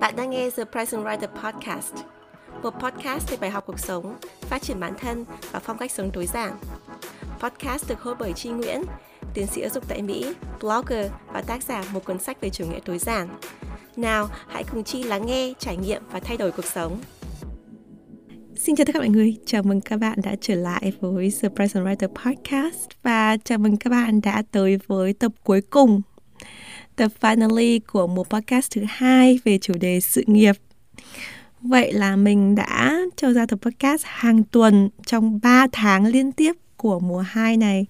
Bạn đang nghe The Present Writer Podcast, một podcast về bài học cuộc sống, phát triển bản thân và phong cách sống tối giản. Podcast được hô bởi Chi Nguyễn, tiến sĩ giáo dục tại Mỹ, blogger và tác giả một cuốn sách về chủ nghĩa tối giản. Nào, hãy cùng Chi lắng nghe, trải nghiệm và thay đổi cuộc sống. Xin chào tất cả mọi người, chào mừng các bạn đã trở lại với The Present Writer Podcast và chào mừng các bạn đã tới với tập cuối cùng tập finally của một podcast thứ hai về chủ đề sự nghiệp. Vậy là mình đã cho ra tập podcast hàng tuần trong 3 tháng liên tiếp của mùa 2 này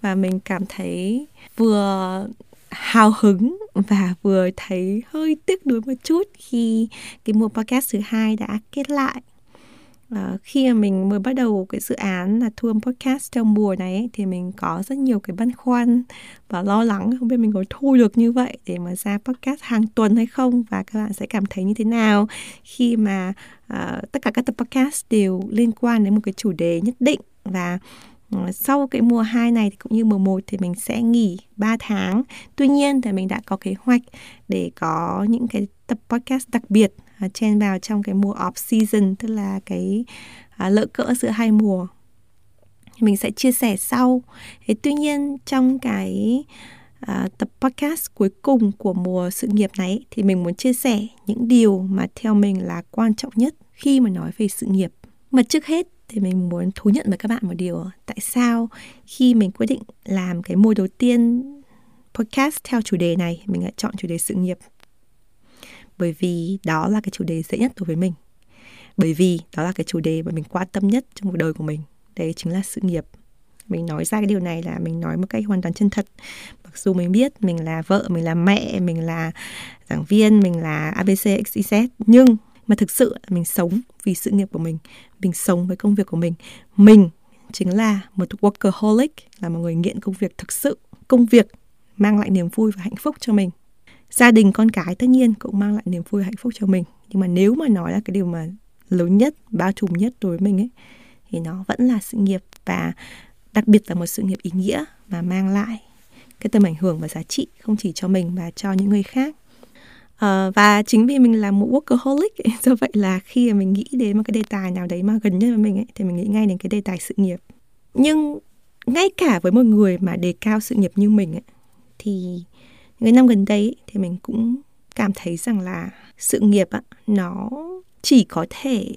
và mình cảm thấy vừa hào hứng và vừa thấy hơi tiếc nuối một chút khi cái mùa podcast thứ hai đã kết lại À, khi mà mình mới bắt đầu cái dự án là thu âm podcast trong mùa này ấy, thì mình có rất nhiều cái băn khoăn và lo lắng không biết mình có thu được như vậy để mà ra podcast hàng tuần hay không và các bạn sẽ cảm thấy như thế nào khi mà à, tất cả các tập podcast đều liên quan đến một cái chủ đề nhất định và ờ, sau cái mùa 2 này thì cũng như mùa 1 thì mình sẽ nghỉ 3 tháng. Tuy nhiên thì mình đã có kế hoạch để có những cái tập podcast đặc biệt À, chen vào trong cái mùa off season tức là cái à, lỡ cỡ giữa hai mùa. Mình sẽ chia sẻ sau. Thế tuy nhiên trong cái à, tập podcast cuối cùng của mùa sự nghiệp này thì mình muốn chia sẻ những điều mà theo mình là quan trọng nhất khi mà nói về sự nghiệp. Mà trước hết thì mình muốn thú nhận với các bạn một điều tại sao khi mình quyết định làm cái mùa đầu tiên podcast theo chủ đề này mình lại chọn chủ đề sự nghiệp? Bởi vì đó là cái chủ đề dễ nhất đối với mình. Bởi vì đó là cái chủ đề mà mình quan tâm nhất trong cuộc đời của mình. Đấy chính là sự nghiệp. Mình nói ra cái điều này là mình nói một cách hoàn toàn chân thật. Mặc dù mình biết mình là vợ, mình là mẹ, mình là giảng viên, mình là abc xyz nhưng mà thực sự mình sống vì sự nghiệp của mình. Mình sống với công việc của mình. Mình chính là một workaholic, là một người nghiện công việc thực sự. Công việc mang lại niềm vui và hạnh phúc cho mình gia đình con cái tất nhiên cũng mang lại niềm vui hạnh phúc cho mình. Nhưng mà nếu mà nói là cái điều mà lớn nhất bao trùm nhất đối với mình ấy thì nó vẫn là sự nghiệp và đặc biệt là một sự nghiệp ý nghĩa mà mang lại cái tầm ảnh hưởng và giá trị không chỉ cho mình mà cho những người khác. Uh, và chính vì mình là một workaholic ấy, do vậy là khi mà mình nghĩ đến một cái đề tài nào đấy mà gần nhất với mình ấy, thì mình nghĩ ngay đến cái đề tài sự nghiệp. Nhưng ngay cả với một người mà đề cao sự nghiệp như mình ấy, thì những năm gần đây thì mình cũng cảm thấy rằng là sự nghiệp á, nó chỉ có thể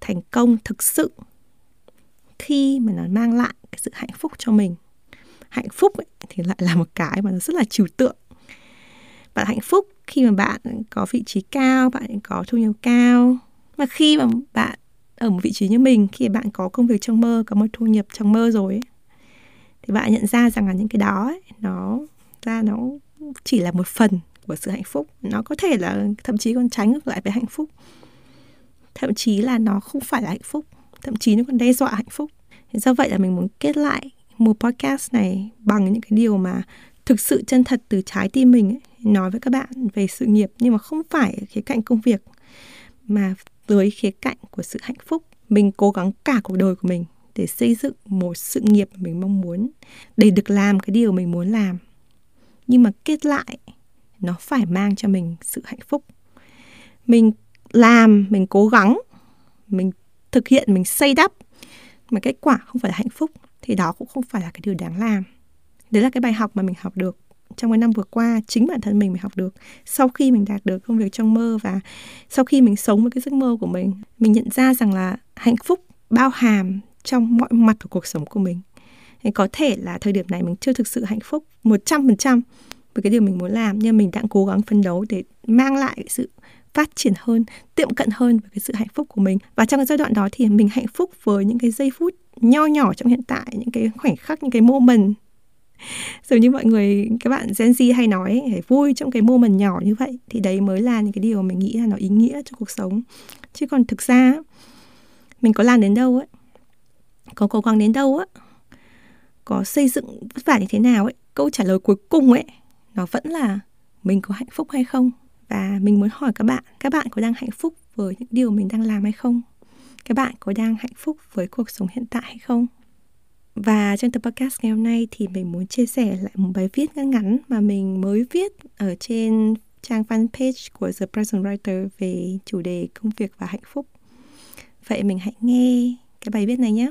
thành công thực sự khi mà nó mang lại cái sự hạnh phúc cho mình. Hạnh phúc ấy, thì lại là một cái mà nó rất là trừu tượng. Bạn hạnh phúc khi mà bạn có vị trí cao bạn có thu nhập cao. Mà khi mà bạn ở một vị trí như mình khi bạn có công việc trong mơ có một thu nhập trong mơ rồi ấy, thì bạn nhận ra rằng là những cái đó ấy, nó ra nó chỉ là một phần của sự hạnh phúc. Nó có thể là thậm chí còn trái ngược lại với hạnh phúc. Thậm chí là nó không phải là hạnh phúc thậm chí nó còn đe dọa hạnh phúc. Do vậy là mình muốn kết lại một podcast này bằng những cái điều mà thực sự chân thật từ trái tim mình ấy, nói với các bạn về sự nghiệp. Nhưng mà không phải khía cạnh công việc mà dưới khía cạnh của sự hạnh phúc. Mình cố gắng cả cuộc đời của mình để xây dựng một sự nghiệp mà mình mong muốn để được làm cái điều mình muốn làm nhưng mà kết lại, nó phải mang cho mình sự hạnh phúc. Mình làm, mình cố gắng, mình thực hiện, mình xây đắp mà kết quả không phải là hạnh phúc thì đó cũng không phải là cái điều đáng làm. Đấy là cái bài học mà mình học được trong cái năm vừa qua, chính bản thân mình mới học được. Sau khi mình đạt được công việc trong mơ và sau khi mình sống với cái giấc mơ của mình mình nhận ra rằng là hạnh phúc bao hàm trong mọi mặt của cuộc sống của mình thì có thể là thời điểm này mình chưa thực sự hạnh phúc một trăm phần trăm với cái điều mình muốn làm nhưng mình đang cố gắng phấn đấu để mang lại sự phát triển hơn, tiệm cận hơn với cái sự hạnh phúc của mình. Và trong cái giai đoạn đó thì mình hạnh phúc với những cái giây phút nho nhỏ trong hiện tại, những cái khoảnh khắc, những cái moment giống như mọi người các bạn Gen Z hay nói phải vui trong cái moment nhỏ như vậy thì đấy mới là những cái điều mình nghĩ là nó ý nghĩa cho cuộc sống chứ còn thực ra mình có làm đến đâu ấy có cố gắng đến đâu á có xây dựng vất vả như thế nào ấy, câu trả lời cuối cùng ấy, nó vẫn là mình có hạnh phúc hay không và mình muốn hỏi các bạn các bạn có đang hạnh phúc với những điều mình đang làm hay không các bạn có đang hạnh phúc với cuộc sống hiện tại hay không và trong tập podcast ngày hôm nay thì mình muốn chia sẻ lại một bài viết ngắn ngắn mà mình mới viết ở trên trang fanpage của The Present Writer về chủ đề công việc và hạnh phúc. Vậy mình hãy nghe cái bài viết này nhé.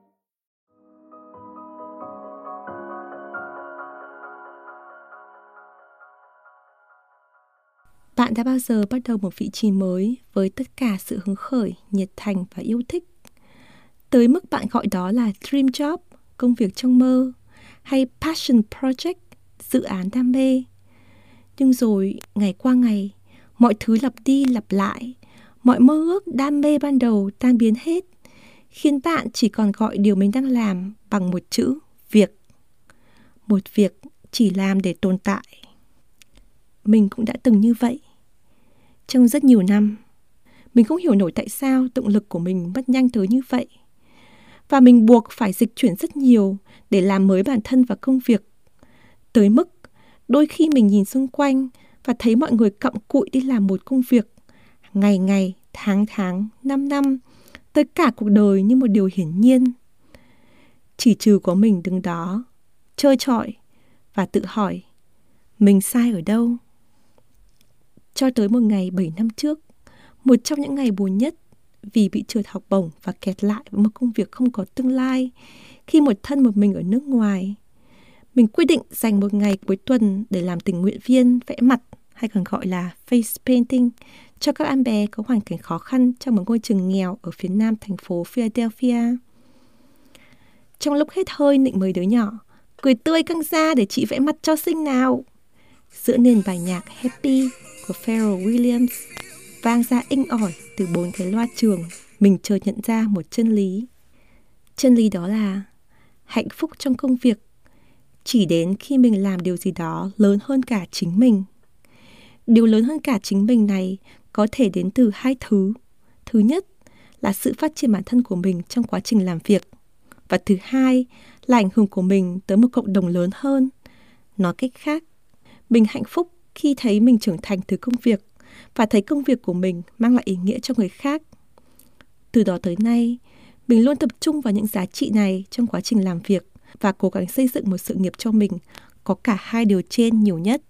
Bạn đã bao giờ bắt đầu một vị trí mới với tất cả sự hứng khởi, nhiệt thành và yêu thích? Tới mức bạn gọi đó là dream job, công việc trong mơ, hay passion project, dự án đam mê. Nhưng rồi, ngày qua ngày, mọi thứ lặp đi lặp lại, mọi mơ ước đam mê ban đầu tan biến hết, khiến bạn chỉ còn gọi điều mình đang làm bằng một chữ việc. Một việc chỉ làm để tồn tại. Mình cũng đã từng như vậy trong rất nhiều năm. Mình không hiểu nổi tại sao động lực của mình mất nhanh tới như vậy. Và mình buộc phải dịch chuyển rất nhiều để làm mới bản thân và công việc. Tới mức đôi khi mình nhìn xung quanh và thấy mọi người cặm cụi đi làm một công việc ngày ngày, tháng tháng, năm năm, tới cả cuộc đời như một điều hiển nhiên. Chỉ trừ có mình đứng đó, chơi trọi và tự hỏi, mình sai ở đâu? Cho tới một ngày 7 năm trước, một trong những ngày buồn nhất vì bị trượt học bổng và kẹt lại với một công việc không có tương lai khi một thân một mình ở nước ngoài. Mình quyết định dành một ngày cuối tuần để làm tình nguyện viên vẽ mặt hay còn gọi là face painting cho các em bé có hoàn cảnh khó khăn trong một ngôi trường nghèo ở phía nam thành phố Philadelphia. Trong lúc hết hơi nịnh mời đứa nhỏ, cười tươi căng ra để chị vẽ mặt cho xinh nào. Giữa nền bài nhạc Happy của Pharrell Williams vang ra inh ỏi từ bốn cái loa trường, mình chợt nhận ra một chân lý. Chân lý đó là hạnh phúc trong công việc chỉ đến khi mình làm điều gì đó lớn hơn cả chính mình. Điều lớn hơn cả chính mình này có thể đến từ hai thứ. Thứ nhất là sự phát triển bản thân của mình trong quá trình làm việc. Và thứ hai là ảnh hưởng của mình tới một cộng đồng lớn hơn. Nói cách khác, mình hạnh phúc khi thấy mình trưởng thành từ công việc và thấy công việc của mình mang lại ý nghĩa cho người khác. Từ đó tới nay, mình luôn tập trung vào những giá trị này trong quá trình làm việc và cố gắng xây dựng một sự nghiệp cho mình có cả hai điều trên nhiều nhất.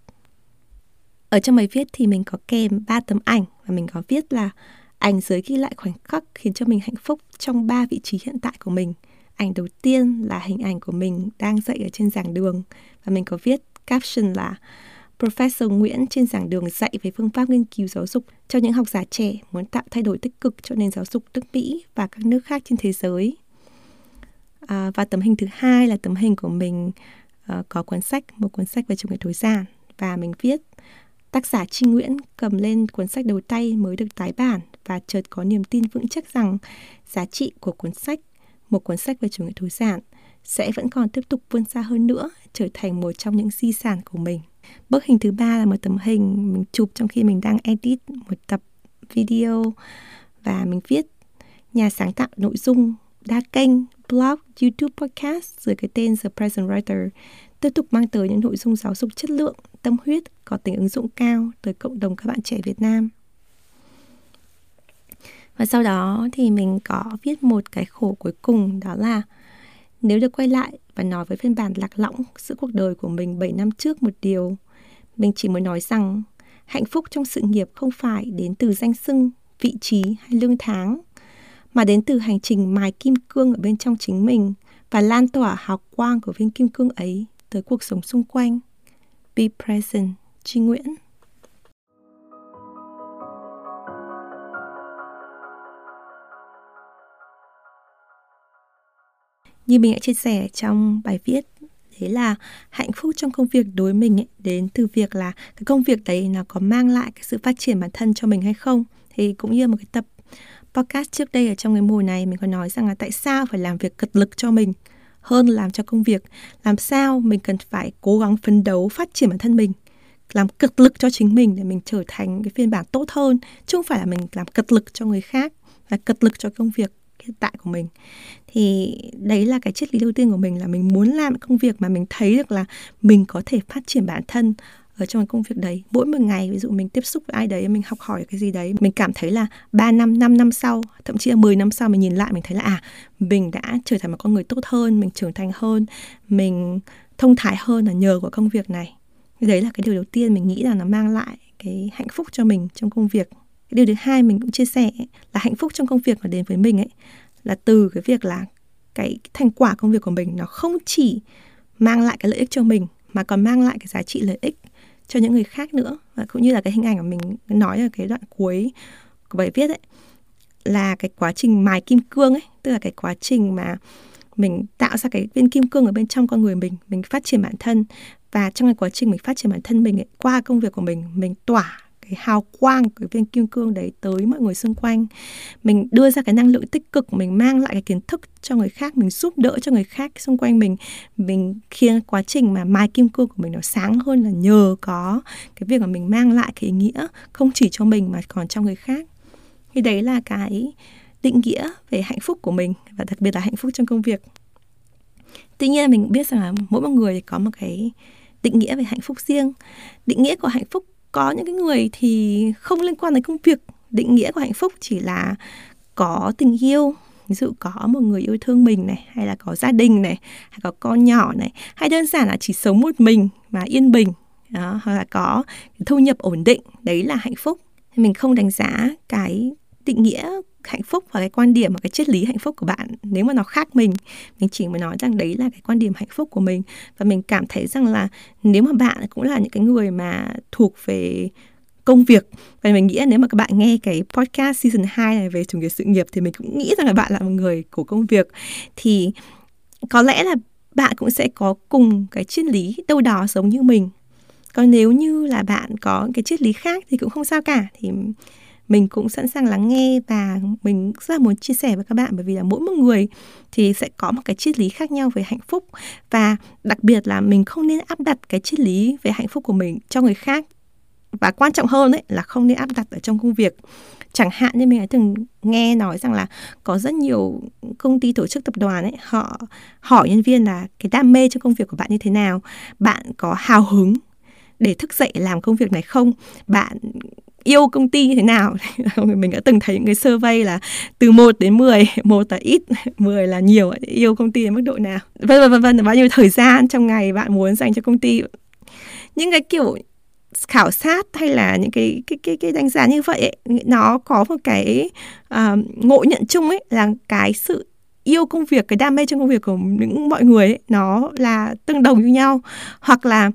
Ở trong bài viết thì mình có kèm 3 tấm ảnh và mình có viết là ảnh giới ghi lại khoảnh khắc khiến cho mình hạnh phúc trong ba vị trí hiện tại của mình. Ảnh đầu tiên là hình ảnh của mình đang dậy ở trên giảng đường và mình có viết caption là Professor Nguyễn trên giảng đường dạy về phương pháp nghiên cứu giáo dục cho những học giả trẻ muốn tạo thay đổi tích cực cho nền giáo dục nước Mỹ và các nước khác trên thế giới. À, và tấm hình thứ hai là tấm hình của mình uh, có cuốn sách, một cuốn sách về chủ nghĩa tối giản và mình viết tác giả Trinh Nguyễn cầm lên cuốn sách đầu tay mới được tái bản và chợt có niềm tin vững chắc rằng giá trị của cuốn sách, một cuốn sách về chủ nghĩa tối giản sẽ vẫn còn tiếp tục vươn xa hơn nữa, trở thành một trong những di sản của mình. Bức hình thứ ba là một tấm hình mình chụp trong khi mình đang edit một tập video và mình viết nhà sáng tạo nội dung đa kênh, blog, YouTube, podcast dưới cái tên The Present Writer tiếp tục mang tới những nội dung giáo dục chất lượng, tâm huyết, có tính ứng dụng cao tới cộng đồng các bạn trẻ Việt Nam. Và sau đó thì mình có viết một cái khổ cuối cùng đó là nếu được quay lại và nói với phiên bản lạc lõng giữa cuộc đời của mình 7 năm trước một điều, mình chỉ muốn nói rằng hạnh phúc trong sự nghiệp không phải đến từ danh xưng, vị trí hay lương tháng, mà đến từ hành trình mài kim cương ở bên trong chính mình và lan tỏa hào quang của viên kim cương ấy tới cuộc sống xung quanh. Be present, Tri Nguyễn. Như mình đã chia sẻ trong bài viết đấy là hạnh phúc trong công việc đối mình ấy, đến từ việc là cái công việc đấy nó có mang lại cái sự phát triển bản thân cho mình hay không. Thì cũng như một cái tập podcast trước đây ở trong cái mùa này mình có nói rằng là tại sao phải làm việc cật lực cho mình hơn làm cho công việc? Làm sao mình cần phải cố gắng phấn đấu phát triển bản thân mình làm cực lực cho chính mình để mình trở thành cái phiên bản tốt hơn chứ không phải là mình làm cực lực cho người khác và cực lực cho công việc hiện tại của mình. Thì đấy là cái triết lý đầu tiên của mình là mình muốn làm công việc mà mình thấy được là mình có thể phát triển bản thân ở trong cái công việc đấy. Mỗi một ngày, ví dụ mình tiếp xúc với ai đấy, mình học hỏi cái gì đấy, mình cảm thấy là 3 năm 5 năm sau, thậm chí là 10 năm sau mình nhìn lại, mình thấy là à mình đã trở thành một con người tốt hơn, mình trưởng thành hơn, mình thông thái hơn là nhờ của công việc này. Đấy là cái điều đầu tiên mình nghĩ là nó mang lại cái hạnh phúc cho mình trong công việc cái điều thứ hai mình cũng chia sẻ là hạnh phúc trong công việc mà đến với mình ấy là từ cái việc là cái thành quả công việc của mình nó không chỉ mang lại cái lợi ích cho mình mà còn mang lại cái giá trị lợi ích cho những người khác nữa. Và cũng như là cái hình ảnh mà mình nói ở cái đoạn cuối của bài viết ấy là cái quá trình mài kim cương ấy tức là cái quá trình mà mình tạo ra cái viên kim cương ở bên trong con người mình mình phát triển bản thân. Và trong cái quá trình mình phát triển bản thân mình ấy, qua công việc của mình mình tỏa cái hào quang của cái viên kim cương đấy tới mọi người xung quanh. Mình đưa ra cái năng lượng tích cực, mình mang lại cái kiến thức cho người khác, mình giúp đỡ cho người khác xung quanh mình. Mình khiến quá trình mà mai kim cương của mình nó sáng hơn là nhờ có cái việc mà mình mang lại cái ý nghĩa không chỉ cho mình mà còn cho người khác. Thì đấy là cái định nghĩa về hạnh phúc của mình và đặc biệt là hạnh phúc trong công việc. Tuy nhiên mình biết rằng là mỗi một người có một cái định nghĩa về hạnh phúc riêng. Định nghĩa của hạnh phúc có những cái người thì không liên quan đến công việc định nghĩa của hạnh phúc chỉ là có tình yêu. Ví dụ có một người yêu thương mình này hay là có gia đình này hay có con nhỏ này hay đơn giản là chỉ sống một mình mà yên bình đó, hoặc là có thu nhập ổn định đấy là hạnh phúc. Mình không đánh giá cái định nghĩa hạnh phúc và cái quan điểm và cái triết lý hạnh phúc của bạn. Nếu mà nó khác mình mình chỉ mới nói rằng đấy là cái quan điểm hạnh phúc của mình. Và mình cảm thấy rằng là nếu mà bạn cũng là những cái người mà thuộc về công việc, và mình nghĩ là nếu mà các bạn nghe cái podcast season 2 này về chủ nghĩa sự nghiệp thì mình cũng nghĩ rằng là bạn là một người của công việc. Thì có lẽ là bạn cũng sẽ có cùng cái triết lý đâu đó giống như mình. Còn nếu như là bạn có cái triết lý khác thì cũng không sao cả. Thì mình cũng sẵn sàng lắng nghe và mình rất là muốn chia sẻ với các bạn bởi vì là mỗi một người thì sẽ có một cái triết lý khác nhau về hạnh phúc. Và đặc biệt là mình không nên áp đặt cái triết lý về hạnh phúc của mình cho người khác. Và quan trọng hơn ấy là không nên áp đặt ở trong công việc. Chẳng hạn như mình đã từng nghe nói rằng là có rất nhiều công ty tổ chức tập đoàn ấy, họ hỏi nhân viên là cái đam mê trong công việc của bạn như thế nào? Bạn có hào hứng để thức dậy làm công việc này không? Bạn yêu công ty như thế nào? Mình đã từng thấy những cái survey là từ 1 đến 10 một là ít 10 là nhiều. Yêu công ty đến mức độ nào? Vân vân vân vân bao nhiêu thời gian trong ngày bạn muốn dành cho công ty? Những cái kiểu khảo sát hay là những cái cái cái cái đánh giá như vậy ấy, nó có một cái uh, ngộ nhận chung ấy là cái sự yêu công việc cái đam mê trong công việc của những mọi người ấy, nó là tương đồng như nhau. Hoặc là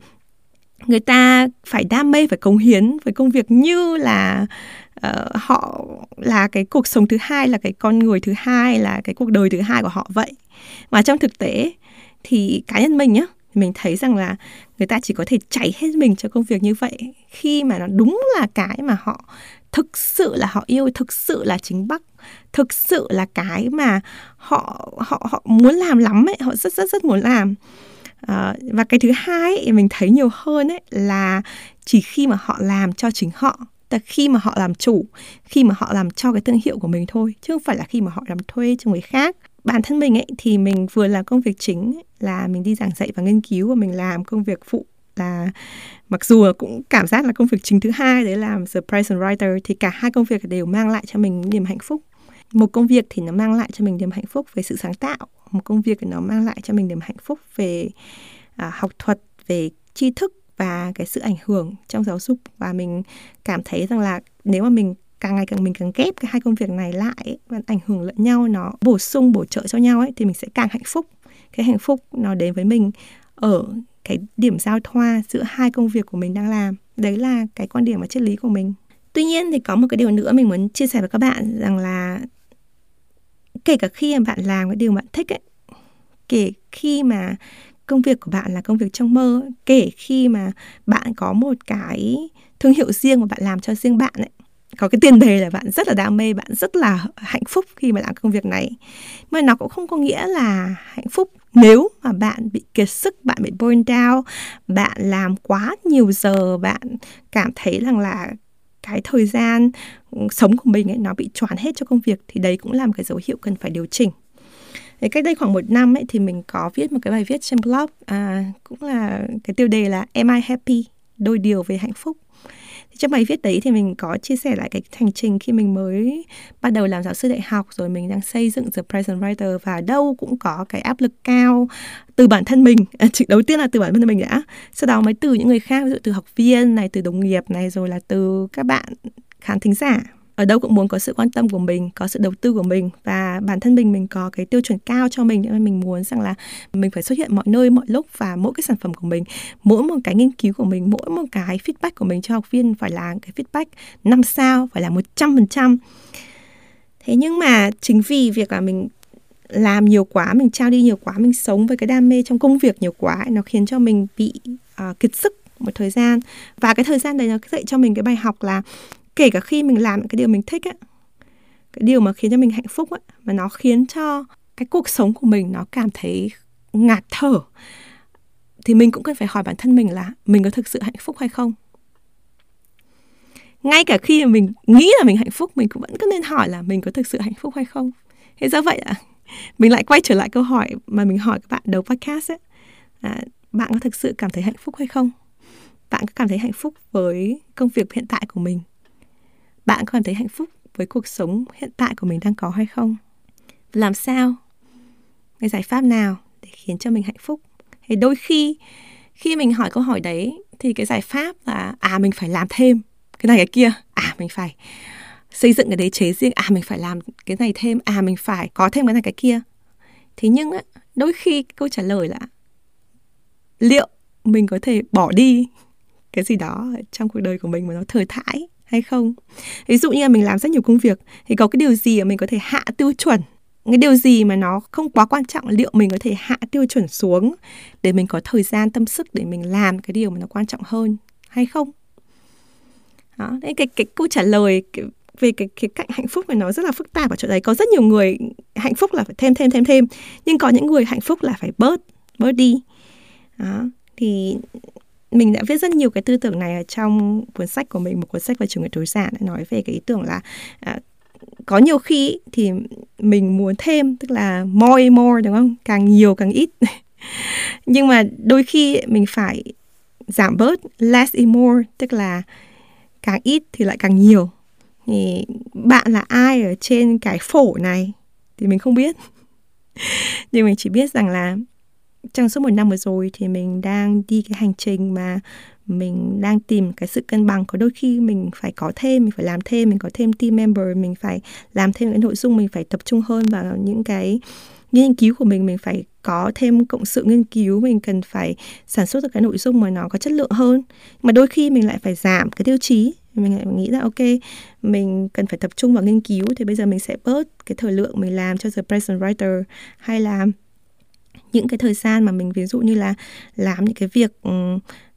người ta phải đam mê phải cống hiến với công việc như là uh, họ là cái cuộc sống thứ hai là cái con người thứ hai là cái cuộc đời thứ hai của họ vậy. Mà trong thực tế thì cá nhân mình nhá mình thấy rằng là người ta chỉ có thể chảy hết mình cho công việc như vậy khi mà nó đúng là cái mà họ thực sự là họ yêu thực sự là chính bắc thực sự là cái mà họ họ họ muốn làm lắm ấy họ rất rất rất muốn làm à, và cái thứ hai ấy, mình thấy nhiều hơn ấy là chỉ khi mà họ làm cho chính họ là khi mà họ làm chủ khi mà họ làm cho cái thương hiệu của mình thôi chứ không phải là khi mà họ làm thuê cho người khác. Bản thân mình ấy thì mình vừa làm công việc chính ấy, là mình đi giảng dạy và nghiên cứu và mình làm công việc phụ là mặc dù cũng cảm giác là công việc chính thứ hai đấy làm the present writer thì cả hai công việc đều mang lại cho mình niềm hạnh phúc. Một công việc thì nó mang lại cho mình niềm hạnh phúc về sự sáng tạo một công việc thì nó mang lại cho mình niềm hạnh phúc về à, học thuật về tri thức và cái sự ảnh hưởng trong giáo dục. Và mình cảm thấy rằng là nếu mà mình càng ngày càng mình càng ghép cái hai công việc này lại và ảnh hưởng lẫn nhau nó bổ sung bổ trợ cho nhau ấy thì mình sẽ càng hạnh phúc. Cái hạnh phúc nó đến với mình ở cái điểm giao thoa giữa hai công việc của mình đang làm. Đấy là cái quan điểm và triết lý của mình. Tuy nhiên thì có một cái điều nữa mình muốn chia sẻ với các bạn rằng là kể cả khi mà bạn làm cái điều bạn thích ấy, kể khi mà công việc của bạn là công việc trong mơ kể khi mà bạn có một cái thương hiệu riêng mà bạn làm cho riêng bạn ấy, có cái tiền đề là bạn rất là đam mê, bạn rất là hạnh phúc khi mà làm công việc này. Mà nó cũng không có nghĩa là hạnh phúc nếu mà bạn bị kiệt sức, bạn bị burn down, bạn làm quá nhiều giờ, bạn cảm thấy rằng là cái thời gian ừ, sống của mình ấy nó bị choán hết cho công việc thì đấy cũng là một cái dấu hiệu cần phải điều chỉnh cách đây khoảng một năm ấy thì mình có viết một cái bài viết trên blog à, cũng là cái tiêu đề là Am I happy? Đôi điều về hạnh phúc. Trong bài viết đấy thì mình có chia sẻ lại cái hành trình khi mình mới bắt đầu làm giáo sư đại học rồi mình đang xây dựng The Present Writer và đâu cũng có cái áp lực cao từ bản thân mình. chỉ đầu tiên là từ bản thân mình đã, sau đó mới từ những người khác, ví dụ từ học viên này, từ đồng nghiệp này rồi là từ các bạn khán thính giả ở đâu cũng muốn có sự quan tâm của mình có sự đầu tư của mình và bản thân mình mình có cái tiêu chuẩn cao cho mình nên mình muốn rằng là mình phải xuất hiện mọi nơi mọi lúc và mỗi cái sản phẩm của mình mỗi một cái nghiên cứu của mình mỗi một cái feedback của mình cho học viên phải là cái feedback năm sao phải là một trăm phần trăm. Thế nhưng mà chính vì việc là mình làm nhiều quá mình trao đi nhiều quá mình sống với cái đam mê trong công việc nhiều quá nó khiến cho mình bị uh, kiệt sức một thời gian. Và cái thời gian đấy nó dạy cho mình cái bài học là kể cả khi mình làm cái điều mình thích á cái điều mà khiến cho mình hạnh phúc á mà nó khiến cho cái cuộc sống của mình nó cảm thấy ngạt thở thì mình cũng cần phải hỏi bản thân mình là mình có thực sự hạnh phúc hay không? Ngay cả khi mà mình nghĩ là mình hạnh phúc mình cũng vẫn cứ nên hỏi là mình có thực sự hạnh phúc hay không? Thế do vậy ạ mình lại quay trở lại câu hỏi mà mình hỏi các bạn đầu podcast ấy à, bạn có thực sự cảm thấy hạnh phúc hay không? Bạn có cảm thấy hạnh phúc với công việc hiện tại của mình? Bạn có cảm thấy hạnh phúc với cuộc sống hiện tại của mình đang có hay không? Làm sao? Cái giải pháp nào để khiến cho mình hạnh phúc? Thì đôi khi khi mình hỏi câu hỏi đấy, thì cái giải pháp là à mình phải làm thêm cái này cái kia. À mình phải xây dựng cái đế chế riêng. À mình phải làm cái này thêm. À mình phải có thêm cái này cái kia. Thế nhưng á, đôi khi câu trả lời là, liệu mình có thể bỏ đi cái gì đó trong cuộc đời của mình mà nó thời thãi? Hay không? Ví dụ như là mình làm rất nhiều công việc thì có cái điều gì mà mình có thể hạ tiêu chuẩn? Cái điều gì mà nó không quá quan trọng liệu mình có thể hạ tiêu chuẩn xuống để mình có thời gian tâm sức để mình làm cái điều mà nó quan trọng hơn hay không? Đó đấy cái cái câu trả lời cái, về cái khía cạnh hạnh phúc này nó rất là phức tạp ở chỗ đấy. Có rất nhiều người hạnh phúc là phải thêm thêm thêm thêm nhưng có những người hạnh phúc là phải bớt bớt đi. Đó thì mình đã viết rất nhiều cái tư tưởng này ở trong cuốn sách của mình một cuốn sách về chủ nghĩa tối giản đã nói về cái ý tưởng là à, có nhiều khi thì mình muốn thêm tức là more and more đúng không? Càng nhiều càng ít. Nhưng mà đôi khi mình phải giảm bớt less is more tức là càng ít thì lại càng nhiều. Thì bạn là ai ở trên cái phổ này thì mình không biết. Nhưng mình chỉ biết rằng là trong suốt một năm vừa rồi thì mình đang đi cái hành trình mà mình đang tìm cái sự cân bằng. Có đôi khi mình phải có thêm, mình phải làm thêm, mình có thêm team member, mình phải làm thêm cái nội dung mình phải tập trung hơn vào những cái nghiên cứu của mình. Mình phải có thêm cộng sự nghiên cứu, mình cần phải sản xuất được cái nội dung mà nó có chất lượng hơn. Mà đôi khi mình lại phải giảm cái tiêu chí. Mình lại nghĩ là, ok, mình cần phải tập trung vào nghiên cứu thì bây giờ mình sẽ bớt cái thời lượng mình làm cho the present writer hay là những cái thời gian mà mình, ví dụ như là làm những cái việc ừ,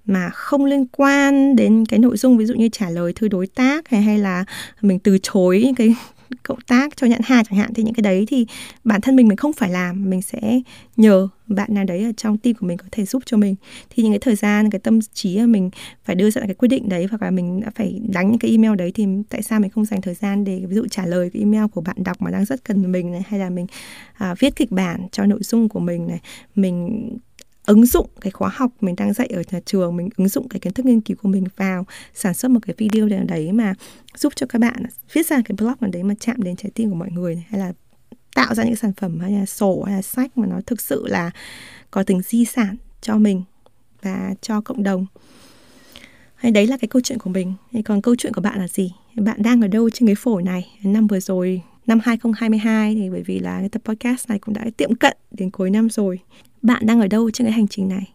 mà không liên quan đến cái nội dung, ví dụ như trả lời, thư đối tác hay hay là mình từ chối những cái cộng tác cho nhận hàng chẳng hạn thì những cái đấy thì bản thân mình mình không phải làm. Mình sẽ nhờ bạn nào đấy ở trong team của mình có thể giúp cho mình. Thì những cái thời gian cái tâm trí mình phải đưa ra cái quyết định đấy hoặc là mình đã phải đánh những cái email đấy thì tại sao mình không dành thời gian để ví dụ trả lời cái email của bạn đọc mà đang rất cần mình này hay là mình à, viết kịch bản cho nội dung của mình này mình ứng dụng cái khóa học mình đang dạy ở nhà trường, mình ứng dụng cái kiến thức nghiên cứu của mình vào, sản xuất một cái video nào đấy mà giúp cho các bạn viết ra cái blog nào đấy mà chạm đến trái tim của mọi người, hay là tạo ra những sản phẩm hay là sổ hay là sách mà nó thực sự là có tính di sản cho mình và cho cộng đồng. Hay đấy là cái câu chuyện của mình. Hay còn câu chuyện của bạn là gì? Bạn đang ở đâu trên cái phổi này? Năm vừa rồi, năm 2022 thì bởi vì là cái tập podcast này cũng đã tiệm cận đến cuối năm rồi bạn đang ở đâu trên cái hành trình này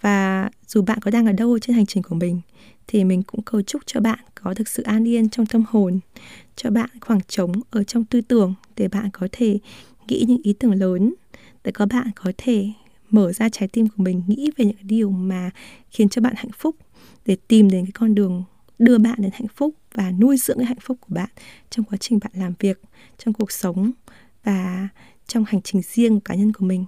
và dù bạn có đang ở đâu trên hành trình của mình thì mình cũng cầu chúc cho bạn có thực sự an yên trong tâm hồn cho bạn khoảng trống ở trong tư tưởng để bạn có thể nghĩ những ý tưởng lớn để có bạn có thể mở ra trái tim của mình nghĩ về những điều mà khiến cho bạn hạnh phúc để tìm đến cái con đường đưa bạn đến hạnh phúc và nuôi dưỡng cái hạnh phúc của bạn trong quá trình bạn làm việc, trong cuộc sống và trong hành trình riêng cá nhân của mình.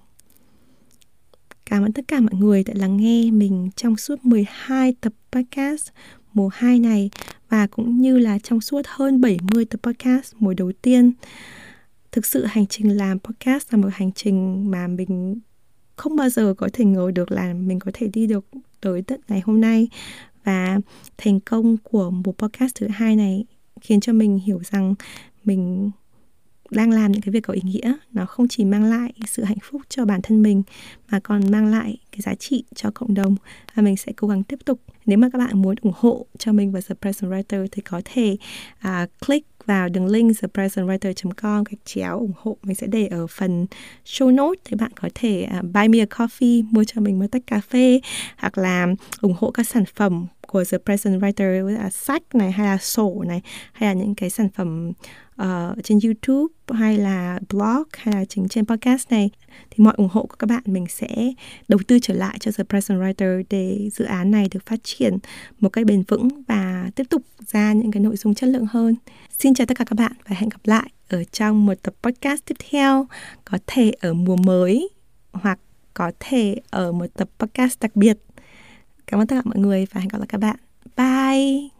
Cảm ơn tất cả mọi người đã lắng nghe mình trong suốt 12 tập podcast mùa 2 này và cũng như là trong suốt hơn 70 tập podcast mùa đầu tiên. Thực sự hành trình làm podcast là một hành trình mà mình không bao giờ có thể ngờ được là mình có thể đi được tới tận ngày hôm nay và thành công của một podcast thứ hai này khiến cho mình hiểu rằng mình đang làm những cái việc có ý nghĩa. Nó không chỉ mang lại sự hạnh phúc cho bản thân mình mà còn mang lại cái giá trị cho cộng đồng. Và mình sẽ cố gắng tiếp tục. Nếu mà các bạn muốn ủng hộ cho mình và The Present Writer thì có thể uh, click vào đường link thepresentwriter.com gạch chéo ủng hộ. Mình sẽ để ở phần show note thì bạn có thể uh, buy me a coffee mua cho mình một tách cà phê hoặc là ủng hộ các sản phẩm của The Present Writer là sách này hay là sổ này hay là những cái sản phẩm uh, trên YouTube hay là blog hay là chính trên podcast này thì mọi ủng hộ của các bạn mình sẽ đầu tư trở lại cho The Present Writer để dự án này được phát triển một cách bền vững và tiếp tục ra những cái nội dung chất lượng hơn. Xin chào tất cả các bạn và hẹn gặp lại ở trong một tập podcast tiếp theo có thể ở mùa mới hoặc có thể ở một tập podcast đặc biệt. Cảm ơn tất cả mọi người và hẹn gặp lại các bạn. Bye!